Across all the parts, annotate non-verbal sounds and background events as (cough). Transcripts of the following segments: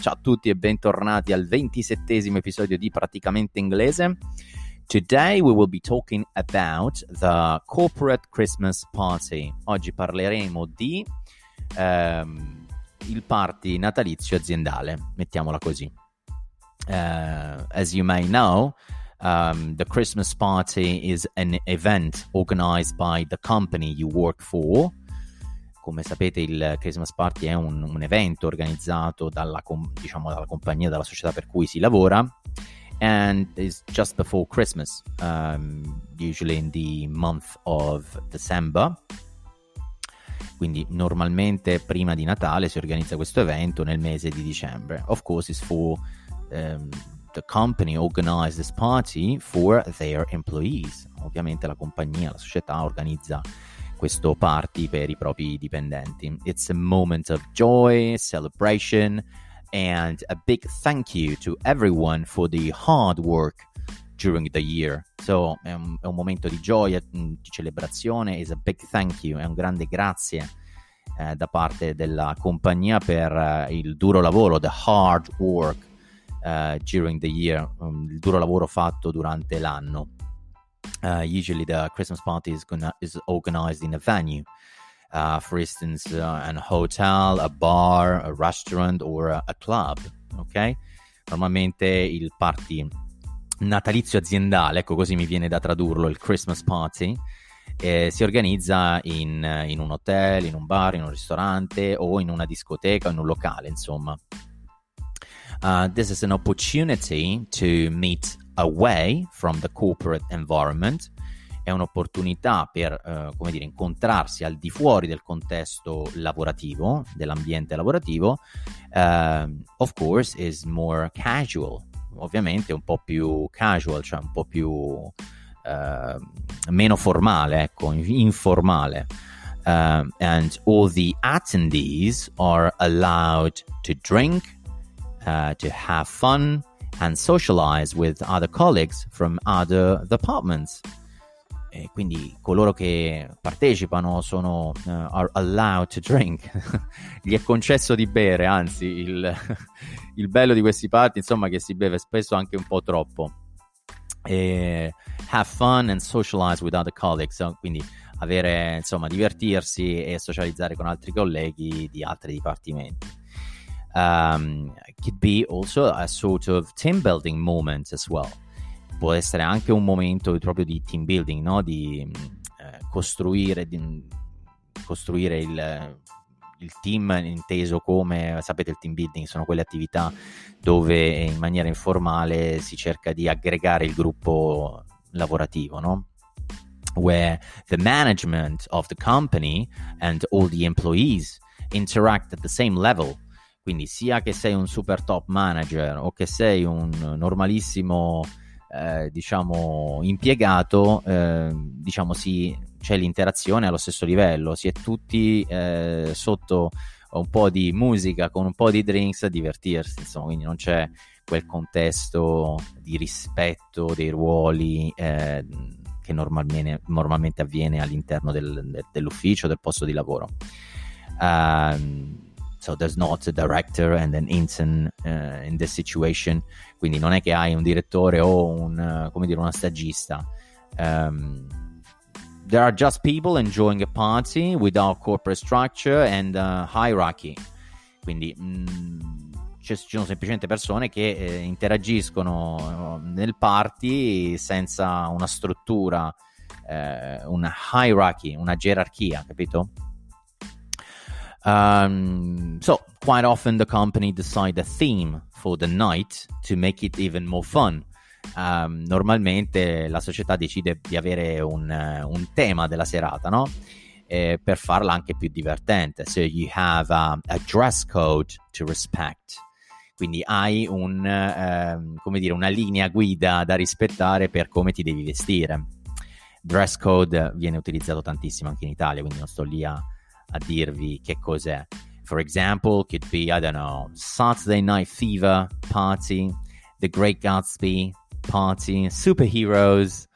Ciao a tutti e bentornati al ventisettesimo episodio di Praticamente Inglese. Today we will be talking about the corporate Christmas party. Oggi parleremo di um, il party natalizio aziendale, mettiamola così. Uh, as you may know, um, the Christmas party is an event organized by the company you work for come sapete il Christmas Party è un, un evento organizzato dalla, diciamo, dalla compagnia, dalla società per cui si lavora and it's just before Christmas, um, usually in the month of December. Quindi normalmente prima di Natale si organizza questo evento nel mese di dicembre. Of course, it's for um, the company organize this party for their employees. Ovviamente la compagnia, la società organizza questo party per i propri dipendenti. It's a moment of joy, celebration, and a big thank you to everyone for the hard work during the year. So è un, è un momento di gioia, mm, di celebrazione, is a big thank you, è un grande grazie eh, da parte della compagnia per uh, il duro lavoro, the hard work uh, during the year, um, il duro lavoro fatto durante l'anno. Uh, usually, the Christmas party is, gonna, is organized in a venue. Uh, for instance, uh, an hotel, a bar, a restaurant, or a, a club. Ok? Normalmente il party natalizio aziendale, ecco così mi viene da tradurlo, il Christmas party, eh, si organizza in, in, un hotel, in un bar, in un ristorante o in una discoteca in un locale, insomma. Uh, this is an opportunity to meet away from the corporate environment, è un'opportunità per eh, come dire, incontrarsi al di fuori del contesto lavorativo, dell'ambiente lavorativo. Uh, of course, is more casual, ovviamente un po' più casual, cioè un po' più uh, meno formale, ecco, informale. Uh, and all the attendees are allowed to drink, to have fun, and socialize with other colleagues from other departments. E quindi coloro che partecipano sono uh, are allowed to drink. (laughs) Gli è concesso di bere, anzi, il, (laughs) il bello di questi party, insomma, che si beve spesso anche un po' troppo. E have fun and socialize with other colleagues, quindi avere, insomma, divertirsi e socializzare con altri colleghi di altri dipartimenti. Um, could be also a sort of team building moment as well. Può essere anche un momento proprio di team building, no? di eh, costruire, di, costruire il, il team inteso come, sapete, il team building sono quelle attività dove in maniera informale si cerca di aggregare il gruppo lavorativo, no? Where the management of the company and all the employees interact at the same level quindi sia che sei un super top manager o che sei un normalissimo eh, diciamo impiegato, eh, diciamo sì, c'è l'interazione allo stesso livello, si è tutti eh, sotto un po' di musica con un po' di drinks a divertirsi, insomma, quindi non c'è quel contesto di rispetto dei ruoli eh, che normalmente, normalmente, avviene all'interno del, dell'ufficio, del posto di lavoro. Uh, So there's not a director and an intern uh, in this situation. Quindi non è che hai un direttore o un, uh, come dire, una stagista. Um, there are just people enjoying a party without corporate structure and uh, hierarchy. Quindi mh, mm, ci sono semplicemente persone che eh, interagiscono eh, nel party senza una struttura, eh, una hierarchy, una gerarchia, capito? Um, so, quite often the company decide a theme for the night to make it even more fun. Um, normalmente la società decide di avere un, un tema della serata, no? Eh, per farla anche più divertente. So you have a, a dress code to respect. Quindi hai un, eh, come dire, una linea guida da rispettare per come ti devi vestire. Dress code viene utilizzato tantissimo anche in Italia, quindi non sto lì a, a dirvi che cos'è. For example, could be, I don't know, Saturday Night Fever party, The Great Gatsby party, superheroes.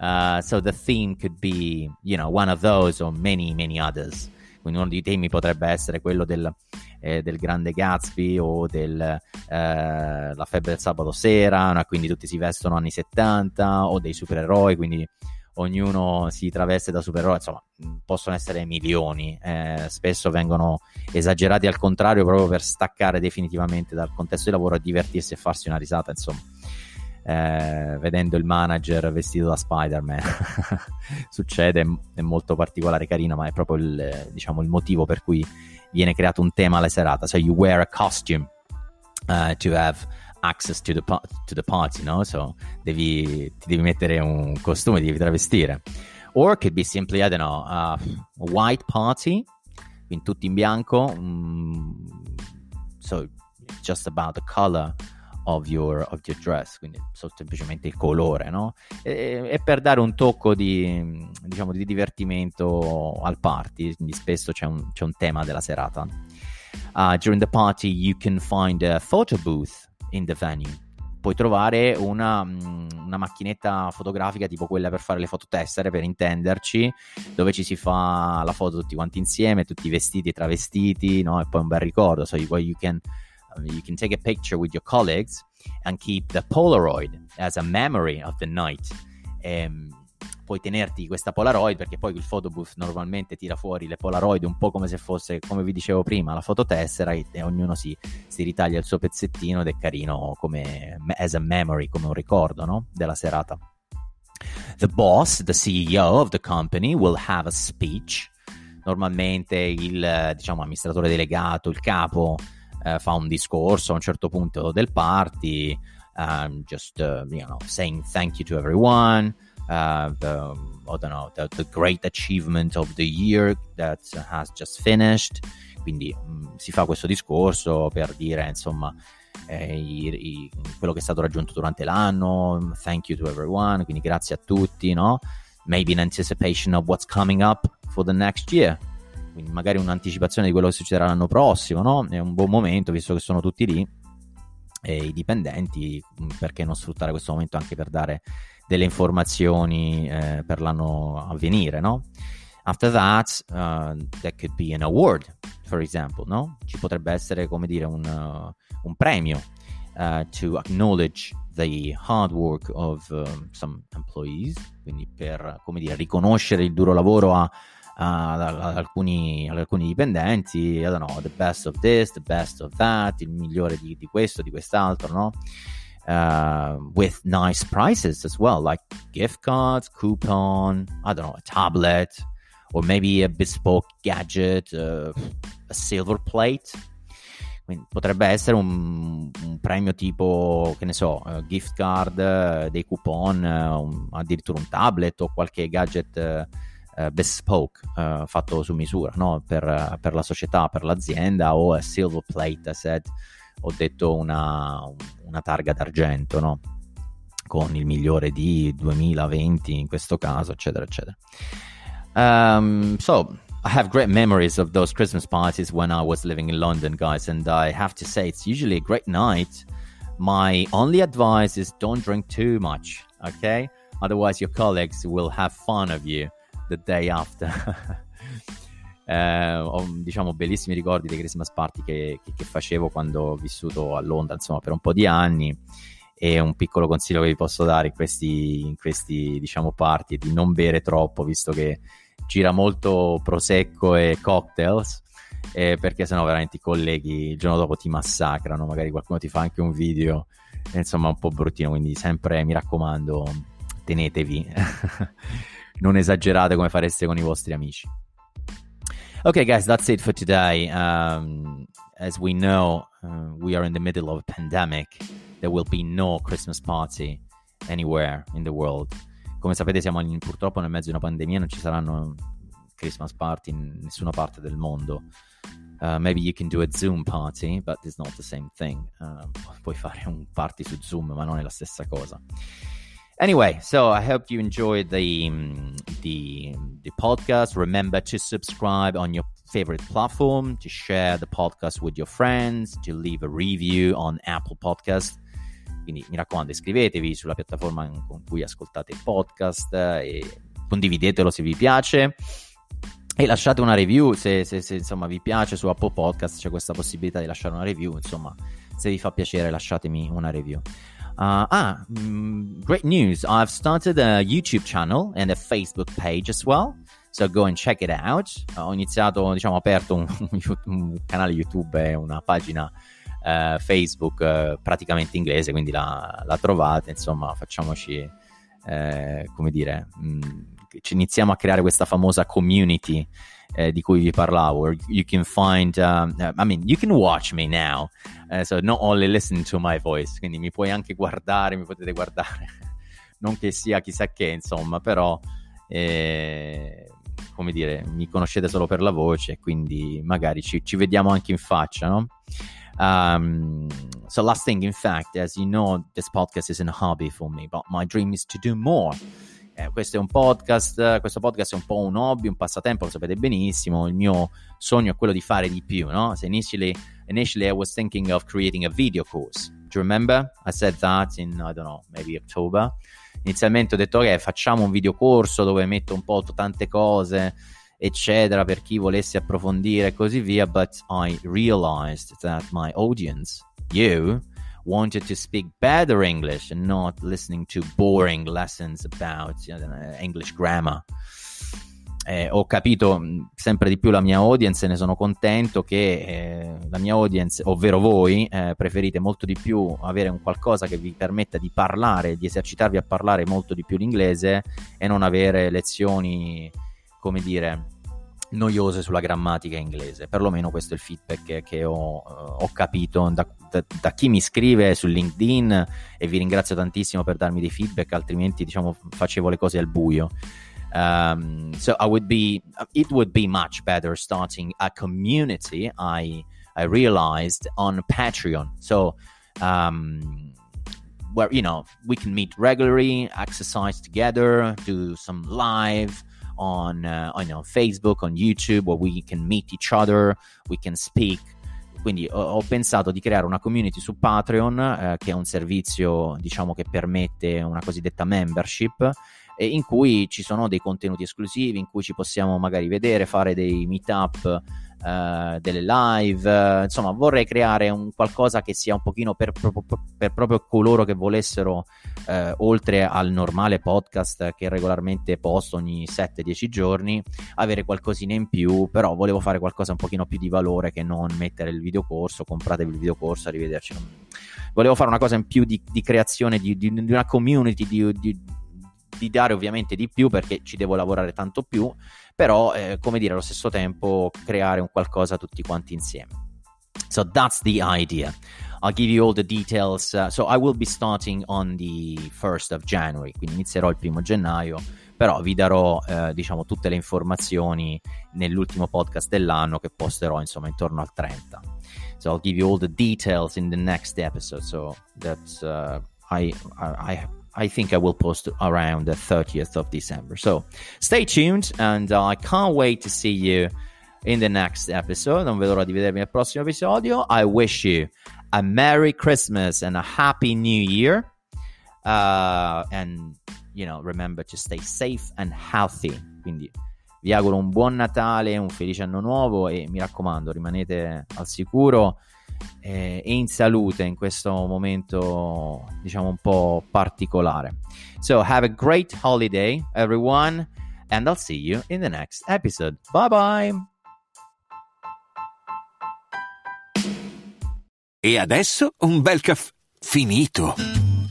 Uh, so the theme could be, you know, one of those or many, many others. Quindi uno dei temi potrebbe essere quello del, eh, del grande Gatsby o della eh, febbre del sabato sera, no? quindi tutti si vestono anni 70, o dei supereroi, quindi ognuno si traveste da supereroe, insomma, possono essere milioni, eh, spesso vengono esagerati al contrario proprio per staccare definitivamente dal contesto di lavoro e divertirsi e farsi una risata, insomma. Eh, vedendo il manager vestito da Spider-Man (laughs) succede, è molto particolare, carino, ma è proprio il, diciamo, il motivo per cui viene creato un tema alla serata. So you wear a costume uh, to have access to the, to the party, no? So devi, ti devi mettere un costume, devi travestire. Or it could be simply, I don't know, a white party, quindi tutti in bianco. Mm, so just about the color of your, of your dress, quindi so, semplicemente il colore, no? E, e, per dare un tocco di, diciamo, di divertimento al party, quindi spesso c'è un, c'è un tema della serata. Uh, during the party you can find a photo booth in the venue. Puoi trovare una, mm, una, macchinetta fotografica tipo quella per fare le fototessere, per intenderci, dove ci si fa la foto tutti quanti insieme, tutti vestiti e travestiti, no? E poi un bel ricordo. So you, you, can, you can take a picture with your colleagues and keep the Polaroid as a memory of the night. Um, puoi tenerti questa Polaroid perché poi il photobooth normalmente tira fuori le Polaroid un po' come se fosse, come vi dicevo prima, la fototessera e, ognuno si, si, ritaglia il suo pezzettino ed è carino come as a memory, come un ricordo no? della serata. The boss, the CEO of the company will have a speech. Normalmente il diciamo, amministratore delegato, il capo, eh, fa un discorso a un certo punto del party, um, just uh, you know, saying thank you to everyone. Uh, the I don't know the, the, great achievement of the year that has just finished. Quindi mh, mm, si fa questo discorso per dire insomma eh, i, i, quello che è stato raggiunto durante l'anno. Thank you to everyone. Quindi grazie a tutti, no? Maybe in anticipation of what's coming up for the next year. Quindi magari un'anticipazione di quello che succederà l'anno prossimo, no? È un buon momento visto che sono tutti lì e i dipendenti, mm, perché non sfruttare questo momento anche per dare delle informazioni eh, per l'anno a venire, no? After that, uh, there could be an award, for example, no? Ci potrebbe essere, come dire, un, uh, un premio uh, to acknowledge the hard work of um, some employees, quindi per, come dire, riconoscere il duro lavoro a, a, a, alcuni, ad alcuni dipendenti, I don't know, the best of this, the best of that, il migliore di, di questo, di quest'altro, no? Uh, with nice prices as well, like gift cards, coupon, I don't know, a tablet, or maybe a bespoke gadget, uh, a silver plate. Quindi potrebbe essere un, un, premio tipo, che ne so, uh, gift card, uh, dei coupon, uh, un, addirittura un tablet o qualche gadget bespoke fatto su misura no? per, per, la società, per l'azienda o a silver plate, I said ho detto una, una targa d'argento, no? con il migliore di 2020 in questo caso, eccetera, eccetera. Um, so, I have great memories of those Christmas parties when I was living in London, guys, and I have to say it's usually a great night. My only advice is don't drink too much, okay? Otherwise, your colleagues will have fun of you the day after. (laughs) Eh, ho diciamo bellissimi ricordi dei Christmas party che, che, che, facevo quando ho vissuto a Londra insomma per un po' di anni. E un piccolo consiglio che vi posso dare in questi, in questi diciamo party è di non bere troppo visto che gira molto prosecco e cocktails eh, perché sennò veramente i colleghi il giorno dopo ti massacrano magari qualcuno ti fa anche un video insomma un po' bruttino quindi sempre mi raccomando tenetevi. (laughs) Non esagerate come fareste con i vostri amici okay guys that's it for today um, as we know uh, we are in the middle of a pandemic there will be no Christmas party anywhere in the world. Come sapete siamo in, purtroppo nel mezzo di una pandemia, non ci saranno Christmas party in nessuna parte del mondo. Uh, maybe you can do a Zoom party, but it's not the same thing. Uh, (laughs) puoi fare un party su Zoom, ma non è la stessa cosa. Anyway, so I hope you enjoyed the the the podcast. Remember to subscribe on your favorite platform, to share the podcast with your friends, to leave a review on Apple Podcast. Quindi mi raccomando, iscrivetevi sulla piattaforma con cui ascoltate il podcast e condividetelo se vi piace. E lasciate una review se, se, se insomma vi piace su Apple Podcast, c'è questa possibilità di lasciare una review. Insomma, se vi fa piacere, lasciatemi una review. Uh, ah, mm, great news! I've started a YouTube channel and a Facebook page as well. So go and check it out. Ho iniziato, diciamo, ho aperto un, (laughs) un canale YouTube e una pagina eh, Facebook eh, praticamente inglese, quindi la, la, trovate, insomma, facciamoci, eh, come dire, mh, mm, iniziamo a creare questa famosa community eh, di cui vi parlavo. You can find, uh, I mean, you can watch me now, uh, so not only listen to my voice, quindi mi puoi anche guardare, mi potete guardare, (laughs) non che sia chissà che, insomma, però... Eh, come dire, mi conoscete solo per la voce, quindi magari ci, ci vediamo anche in faccia, no? Um, so, last thing, in fact, as you know, this podcast is a hobby for me, but my dream is to do more. Eh, questo è un podcast, questo podcast è un po' un hobby, un passatempo, lo sapete benissimo. Il mio sogno è quello di fare di più, no? So initially, initially I was thinking of creating a video course. Do you remember? I said that in, I don't know, maybe October. Inizialmente ho detto, ok, facciamo un video corso dove metto un po' tante cose eccetera, per chi volesse approfondire e così via, but I realized that my audience, you, wanted to speak better English and not listening to boring lessons about you know, English grammar. Eh, ho capito sempre di più la mia audience e ne sono contento che eh, la mia audience, ovvero voi, eh, preferite molto di più avere un qualcosa che vi permetta di parlare, di esercitarvi a parlare molto di più l'inglese e non avere lezioni come dire, noiose sulla grammatica inglese. Perlomeno questo è il feedback che, ho, uh, ho, capito da, da, da, chi mi scrive su LinkedIn e vi ringrazio tantissimo per darmi dei feedback, altrimenti diciamo facevo le cose al buio. Um, so I would be, it would be much better starting a community. I I realized on Patreon. So um, where you know we can meet regularly, exercise together, do some live on, uh, on know, Facebook, on YouTube, where we can meet each other, we can speak. Quindi ho, ho pensato di creare una community su Patreon, eh, che è un servizio, diciamo, che permette una cosiddetta membership, in cui ci sono dei contenuti esclusivi, in cui ci possiamo magari vedere, fare dei meetup uh, delle live, uh, insomma vorrei creare un qualcosa che sia un pochino per, per, proprio coloro che volessero, uh, oltre al normale podcast che regolarmente posto ogni 7-10 giorni, avere qualcosina in più, però volevo fare qualcosa un pochino più di valore che non mettere il videocorso, compratevi il videocorso, arrivederci. Volevo fare una cosa in più di, di creazione di, di, di, una community, di, di, dare ovviamente di più perché ci devo lavorare tanto più, però eh, come dire allo stesso tempo creare un qualcosa tutti quanti insieme. So that's the idea. I'll give you all the details. Uh, so I will be starting on the 1st of January, quindi inizierò il primo gennaio, però vi darò eh, diciamo tutte le informazioni nell'ultimo podcast dell'anno che posterò insomma intorno al 30. So I'll give you all the details in the next episode so that uh, I, I, I I think I will post around the 30th of December. So stay tuned and uh, I can't wait to see you in the next episode. Non vedo l'ora di vedervi nel prossimo episodio. I wish you a Merry Christmas and a Happy New Year. Uh, and, you know, remember to stay safe and healthy. Quindi vi auguro un buon Natale, un felice anno nuovo e mi raccomando, rimanete al sicuro e in salute in questo momento diciamo un po' particolare. So have a great holiday everyone and I'll see you in the next episode. Bye bye. E adesso un bel caffè finito.